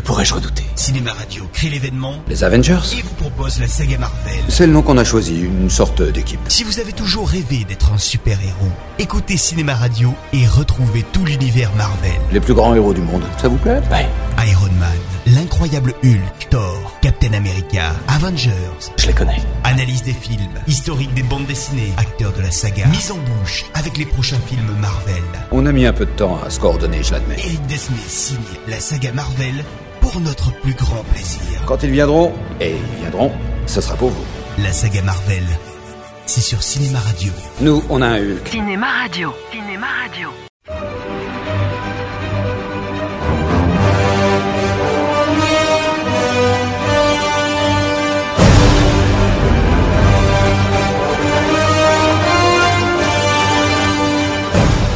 Que pourrais-je redouter Cinéma Radio crée l'événement Les Avengers et vous propose la saga Marvel. C'est le nom qu'on a choisi, une sorte d'équipe. Si vous avez toujours rêvé d'être un super-héros, écoutez Cinéma Radio et retrouvez tout l'univers Marvel. Les plus grands héros du monde, ça vous plaît? Ouais. Iron Man, l'incroyable Hulk, Thor, Captain America, Avengers. Je les connais. Analyse des films, historique des bandes dessinées, acteurs de la saga, mise en bouche avec les prochains films Marvel. On a mis un peu de temps à se coordonner, je l'admets. Eric Desmé signe la saga Marvel pour notre plus grand plaisir. Quand ils viendront, et ils viendront, ce sera pour vous. La saga Marvel, c'est sur Cinéma Radio. Nous, on a un Hulk. Cinéma Radio. Cinéma Radio.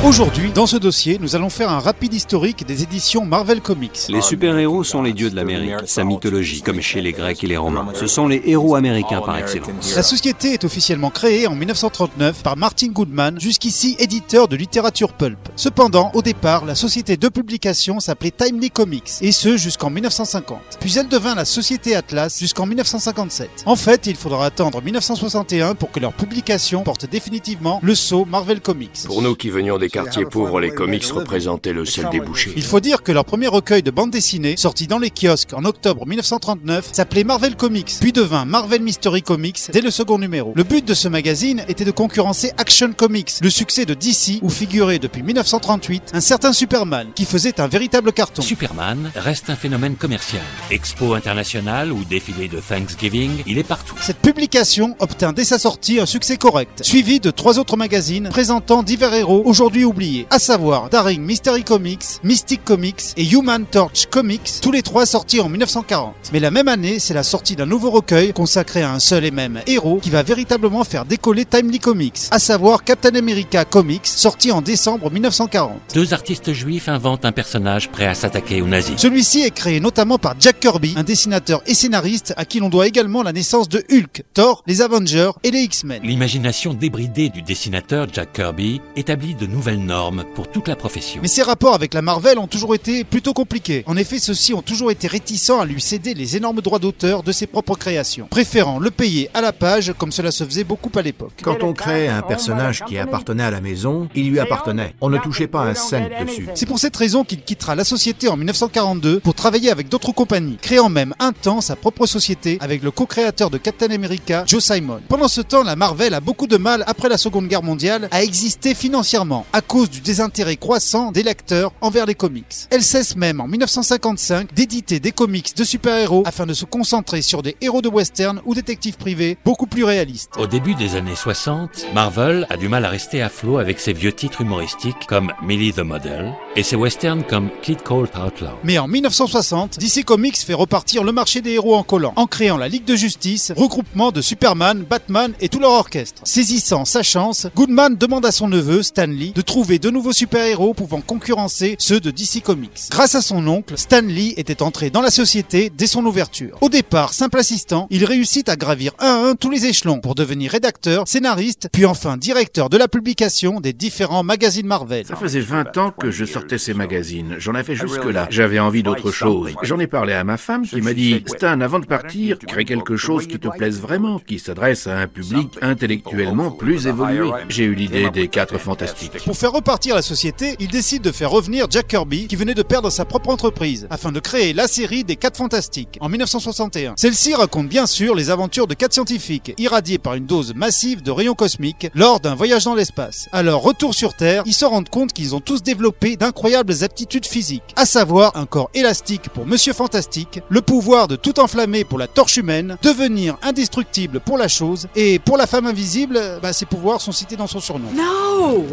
Aujourd'hui, dans ce dossier, nous allons faire un rapide historique des éditions Marvel Comics. Les super-héros sont les dieux de l'Amérique, sa mythologie, comme chez les Grecs et les Romains. Ce sont les héros américains par excellence. La société est officiellement créée en 1939 par Martin Goodman, jusqu'ici éditeur de littérature pulp. Cependant, au départ, la société de publication s'appelait Timely Comics, et ce jusqu'en 1950. Puis elle devint la société Atlas jusqu'en 1957. En fait, il faudra attendre 1961 pour que leur publication porte définitivement le sceau Marvel Comics. Pour nous qui venions des quartiers pauvres, les comics représentaient le sel des bouchers. Il faut dire que leur premier recueil de bande dessinée, sorti dans les kiosques en octobre 1939, s'appelait Marvel Comics, puis devint Marvel Mystery Comics dès le second numéro. Le but de ce magazine était de concurrencer Action Comics, le succès de DC où figurait depuis 1938 un certain Superman qui faisait un véritable carton. Superman reste un phénomène commercial. Expo internationale ou défilé de Thanksgiving, il est partout. Cette publication obtint dès sa sortie un succès correct, suivi de trois autres magazines présentant divers héros aujourd'hui oubliés, à savoir Daring Mystery Comics, Mystic Comics et Human Torch Comics, tous les trois sortis en 1940. Mais la même année, c'est la sortie d'un nouveau recueil consacré à un seul et même héros qui va véritablement faire décoller Timely Comics, à savoir Captain America Comics, sorti en décembre 1940. Deux artistes juifs inventent un personnage prêt à s'attaquer aux nazis. Celui-ci est créé notamment par Jack Kirby, un dessinateur et scénariste à qui l'on doit également la naissance de Hulk, Thor, les Avengers et les X-Men. L'imagination débridée du dessinateur Jack Kirby établit de nouvelles normes pour toute la profession. Mais ses rapports avec la Marvel ont toujours été plutôt compliqués. En effet, ceux-ci ont toujours été réticents à lui céder les énormes droits d'auteur de ses propres créations, préférant le payer à la page comme cela se faisait beaucoup à l'époque. Quand on créait un personnage qui appartenait à la maison, il lui appartenait. On ne touchait pas un cent dessus. C'est pour cette raison qu'il quittera la société en 1942 pour travailler avec d'autres compagnies, créant même un temps sa propre société avec le co-créateur de Captain America, Joe Simon. Pendant ce temps, la Marvel a beaucoup de mal après la Seconde Guerre mondiale à exister financièrement à cause du désintérêt croissant des lecteurs envers les comics. Elle cesse même en 1955 d'éditer des comics de super-héros afin de se concentrer sur des héros de western ou détectives privés beaucoup plus réalistes. Au début des années 60, Marvel a du mal à rester à flot avec ses vieux titres humoristiques comme Millie the Model et ses westerns comme Kid Colt Outlaw. Mais en 1960, DC Comics fait repartir le marché des héros en collant, en créant la Ligue de Justice, regroupement de Superman, Batman et tout leur orchestre. Saisissant sa chance, Goodman demande à son neveu, Stan Lee, de trouver de nouveaux super-héros pouvant concurrencer ceux de DC Comics. Grâce à son oncle, Stan Lee était entré dans la société dès son ouverture. Au départ, simple assistant, il réussit à gravir un à un tous les échelons pour devenir rédacteur, scénariste, puis enfin directeur de la publication des différents magazines Marvel. Ça faisait 20 ans que je sortais ces magazines. J'en avais jusque-là. J'avais envie d'autre chose. J'en ai parlé à ma femme qui m'a dit Stan, avant de partir, crée quelque chose qui te plaise vraiment, qui s'adresse à un public intellectuellement plus évolué. J'ai eu l'idée des quatre fantastiques. Pour faire repartir la société, il décide de faire revenir Jack Kirby, qui venait de perdre sa propre entreprise, afin de créer la série des 4 Fantastiques, en 1961. Celle-ci raconte bien sûr les aventures de 4 scientifiques, irradiés par une dose massive de rayons cosmiques lors d'un voyage dans l'espace. À leur retour sur Terre, ils se rendent compte qu'ils ont tous développé d'incroyables aptitudes physiques, à savoir un corps élastique pour Monsieur Fantastique, le pouvoir de tout enflammer pour la torche humaine, devenir indestructible pour la chose, et pour la femme invisible, bah, ses pouvoirs sont cités dans son surnom. No!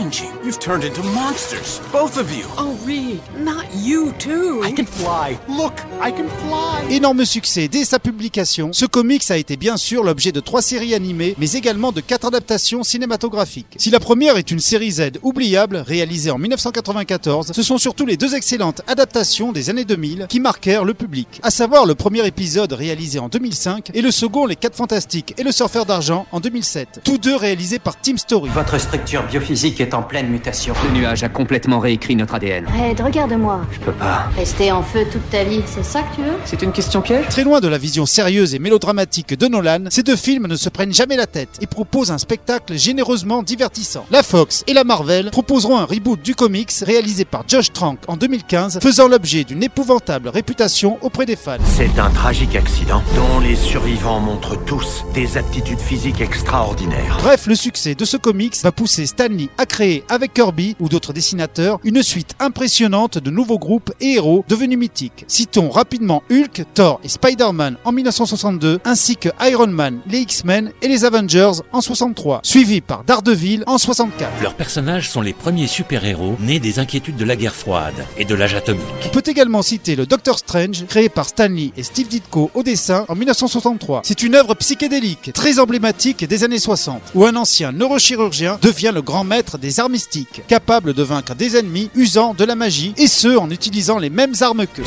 Changing. You've turned into monsters. Both of you. Oh, Reed, not you too. I can fly. Look, I can fly. Énorme succès dès sa publication, ce comics a été bien sûr l'objet de trois séries animées, mais également de quatre adaptations cinématographiques. Si la première est une série Z oubliable, réalisée en 1994, ce sont surtout les deux excellentes adaptations des années 2000 qui marquèrent le public. À savoir le premier épisode réalisé en 2005 et le second Les 4 Fantastiques et le Surfeur d'Argent en 2007. Tous deux réalisés par Team Story. Votre structure biophysique est en pleine mutation. Le nuage a complètement réécrit notre ADN. Red, regarde-moi. Je peux pas. Rester en feu toute ta vie, c'est ça que tu veux? C'est une question piège? Très loin de la vision sérieuse et mélodramatique de Nolan, ces deux films ne se prennent jamais la tête et proposent un spectacle généreusement divertissant. La Fox et la Marvel proposeront un reboot du comics réalisé par Josh Trank en 2015, faisant l'objet d'une épouvantable réputation auprès des fans. C'est un tragique accident dont les survivants montrent tous des aptitudes physiques extraordinaires. Bref, le succès de ce comics va pousser Stanley à créer avec Kirby ou d'autres dessinateurs une suite impressionnante de nouveaux groupes et héros devenus mythiques. Citons rapidement Hulk, Thor et Spider-Man en 1962, ainsi que Iron Man, les X-Men et les Avengers en 63, suivis par Daredevil en 64. Leurs personnages sont les premiers super-héros nés des inquiétudes de la guerre froide et de l'âge atomique. On peut également citer le Doctor Strange, créé par Stanley et Steve Ditko au dessin en 1963. C'est une œuvre psychédélique, très emblématique des années 60, où un ancien neurochirurgien devient le grand maître des arts mystiques, capable de vaincre des ennemis usant de la magie, et ce en utilisant les mêmes armes qu'eux.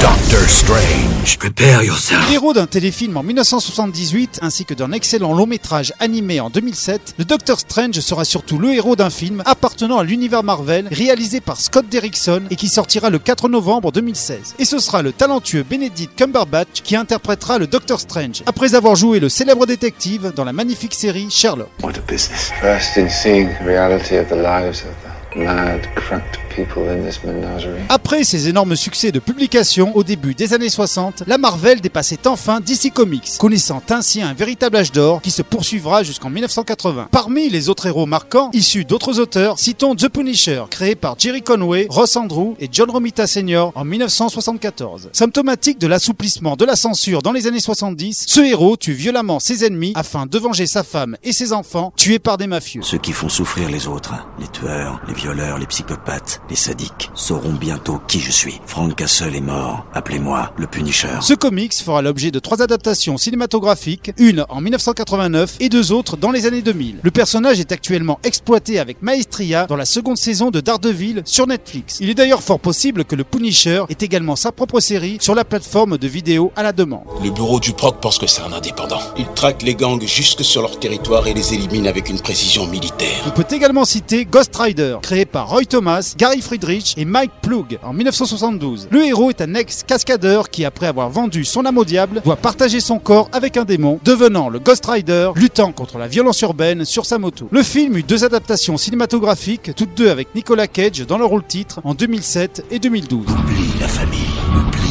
Doctor Strange, prepare yourself. Héros d'un téléfilm en 1978 ainsi que d'un excellent long métrage animé en 2007, le Doctor Strange sera surtout le héros d'un film appartenant à l'univers Marvel réalisé par Scott Derrickson et qui sortira le 4 novembre 2016. Et ce sera le talentueux Benedict Cumberbatch qui interprétera le Doctor Strange après avoir joué le célèbre détective dans la magnifique série Sherlock. What a business. First in seeing the reality of the lives of the mad, cracked people in this menagerie. Après ses énormes succès de publication au début des années 60, la Marvel dépassait enfin DC Comics, connaissant ainsi un véritable âge d'or qui se poursuivra jusqu'en 1980. Parmi les autres héros marquants, issus d'autres auteurs, citons The Punisher, créé par Jerry Conway, Ross Andrew et John Romita Sr. en 1974. Symptomatique de l'assouplissement de la censure dans les années 70, ce héros tue violemment ses ennemis afin de venger sa femme et ses enfants tués par des mafieux. Ceux qui font souffrir les autres, les tueurs, les violeurs, les psychopathes, les sadiques, sauront bientôt qui je suis. Frank Castle est mort. Appelez-moi le Punisher. Ce comics fera l'objet de trois adaptations cinématographiques, une en 1989 et deux autres dans les années 2000. Le personnage est actuellement exploité avec maestria dans la seconde saison de Daredevil sur Netflix. Il est d'ailleurs fort possible que le Punisher ait également sa propre série sur la plateforme de vidéo à la demande. Le bureau du proc pense que c'est un indépendant. Il traque les gangs jusque sur leur territoire et les élimine avec une précision militaire. On peut également citer Ghost Rider, créé par Roy Thomas, Gary Friedrich et Mike Plug en 1972. Le héros est un ex-cascadeur qui, après avoir vendu son âme au diable, doit partager son corps avec un démon, devenant le Ghost Rider, luttant contre la violence urbaine sur sa moto. Le film eut deux adaptations cinématographiques, toutes deux avec Nicolas Cage dans le rôle titre en 2007 et 2012. Oublie la famille, oublie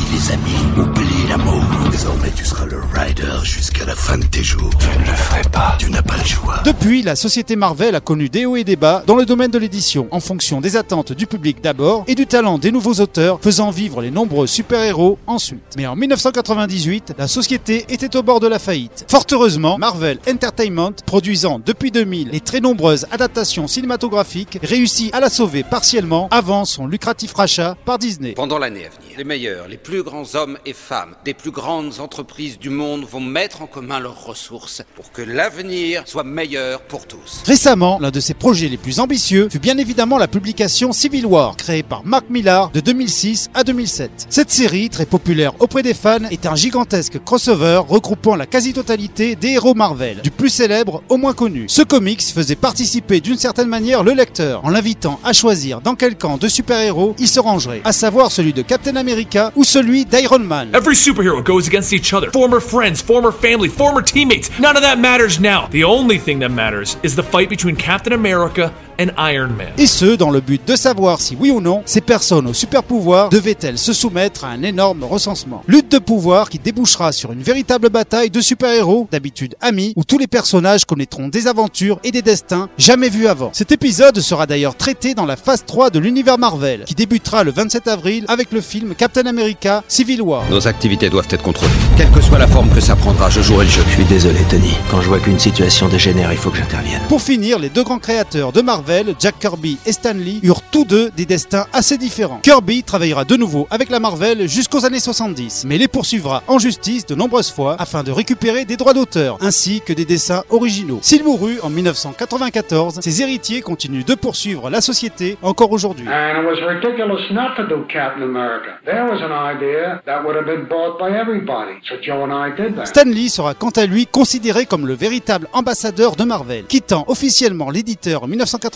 le Rider jusqu'à la fin de tes jours. Je ne le ferai pas. Tu n'as pas le choix. Depuis, la société Marvel a connu des hauts et des bas dans le domaine de l'édition, en fonction des attentes du public d'abord et du talent des nouveaux auteurs faisant vivre les nombreux super-héros ensuite. Mais en 1998, la société était au bord de la faillite. Fort heureusement, Marvel Entertainment, produisant depuis 2000 les très nombreuses adaptations cinématographiques, réussit à la sauver partiellement avant son lucratif rachat par Disney. Pendant l'année à venir, les meilleurs, les plus grands hommes et femmes des plus grandes entreprises du monde vont mettre en commun leurs ressources pour que l'avenir soit meilleur pour tous. Récemment, l'un de ses projets les plus ambitieux fut bien évidemment la publication Civil War, créée par Mark Millar de 2006 à 2007. Cette série, très populaire auprès des fans, est un gigantesque crossover regroupant la quasi-totalité des héros Marvel, du plus célèbre au moins connu. Ce comics faisait participer d'une certaine manière le lecteur, en l'invitant à choisir dans quel camp de super-héros il se rangerait, à savoir celui de Captain America ou celui d'Iron Man. Every superhero goes against each other. Former friends, former family, former teammates. None of that matters now. The only thing that matters is the fight between Captain America and Iron Man. Et ce, dans le but de savoir si oui ou non, ces personnes au super pouvoir devaient-elles se soumettre à un énorme recensement. Lutte de pouvoir qui débouchera sur une véritable bataille de super-héros, d'habitude amis, où tous les personnages connaîtront des aventures et des destins jamais vus avant. Cet épisode sera d'ailleurs traité dans la phase 3 de l'univers Marvel, qui débutera le 27 avril avec le film Captain America Civil War. Nos activités doivent être contrôlées. Quelle que soit la forme que ça prendra, je jouerai le jeu. Je suis désolé, Tony. Quand je vois qu'une situation dégénère, il faut que j'intervienne. Pour finir, les deux grands créateurs de Marvel Marvel, Jack Kirby et Stan Lee, eurent tous deux des destins assez différents. Kirby travaillera de nouveau avec la Marvel jusqu'aux années 70, mais les poursuivra en justice de nombreuses fois afin de récupérer des droits d'auteur, ainsi que des dessins originaux. S'il mourut en 1994, ses héritiers continuent de poursuivre la société encore aujourd'hui. And it was ridiculous not to do Captain America. There was an idea that would have been bought by everybody. So Joe and I did that. Stan Lee sera quant à lui considéré comme le véritable ambassadeur de Marvel. Quittant officiellement l'éditeur en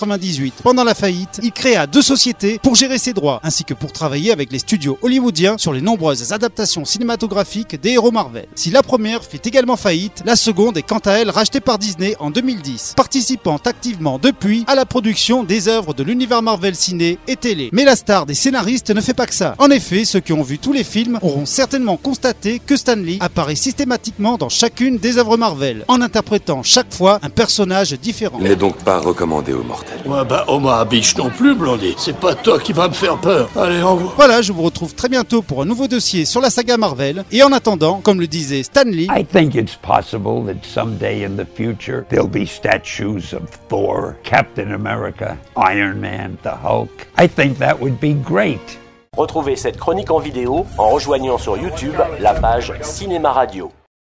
1998 pendant la faillite, il créa deux sociétés pour gérer ses droits, ainsi que pour travailler avec les studios hollywoodiens sur les nombreuses adaptations cinématographiques des héros Marvel. Si la première fit également faillite, la seconde est quant à elle rachetée par Disney en 2010, participant activement depuis à la production des œuvres de l'univers Marvel ciné et télé. Mais la star des scénaristes ne fait pas que ça. En effet, ceux qui ont vu tous les films auront certainement constaté que Stan Lee apparaît systématiquement dans chacune des œuvres Marvel, en interprétant chaque fois un personnage différent. N'est donc pas recommandé aux mortels. Ouais, bah, Omar Biche non plus, Blondie. C'est pas toi qui vas me faire peur. Allez, en vous. Voilà, je vous retrouve très bientôt pour un nouveau dossier sur la saga Marvel. Et en attendant, comme le disait Stan Lee, I think it's possible that someday in the future there'll be statues of Thor, Captain America, Iron Man, the Hulk. I think that would be great. Retrouvez cette chronique en vidéo en rejoignant sur YouTube la page Cinéma Radio.